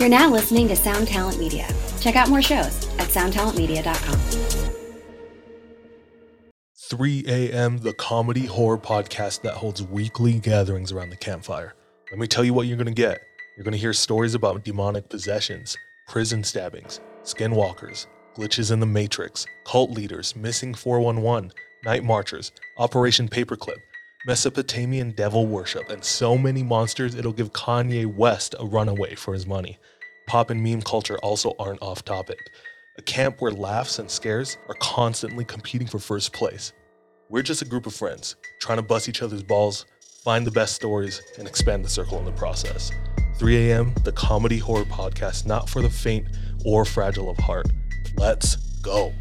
You're now listening to Sound Talent Media. Check out more shows at soundtalentmedia.com. 3 a.m., the comedy horror podcast that holds weekly gatherings around the campfire. Let me tell you what you're going to get. You're going to hear stories about demonic possessions, prison stabbings, skinwalkers, glitches in the Matrix, cult leaders, missing 411, night marchers, Operation Paperclip, Mesopotamian devil worship, and so many monsters it'll give Kanye West a runaway for his money. Pop and meme culture also aren't off topic. A camp where laughs and scares are constantly competing for first place. We're just a group of friends trying to bust each other's balls, find the best stories, and expand the circle in the process. 3 a.m., the comedy horror podcast not for the faint or fragile of heart. Let's go.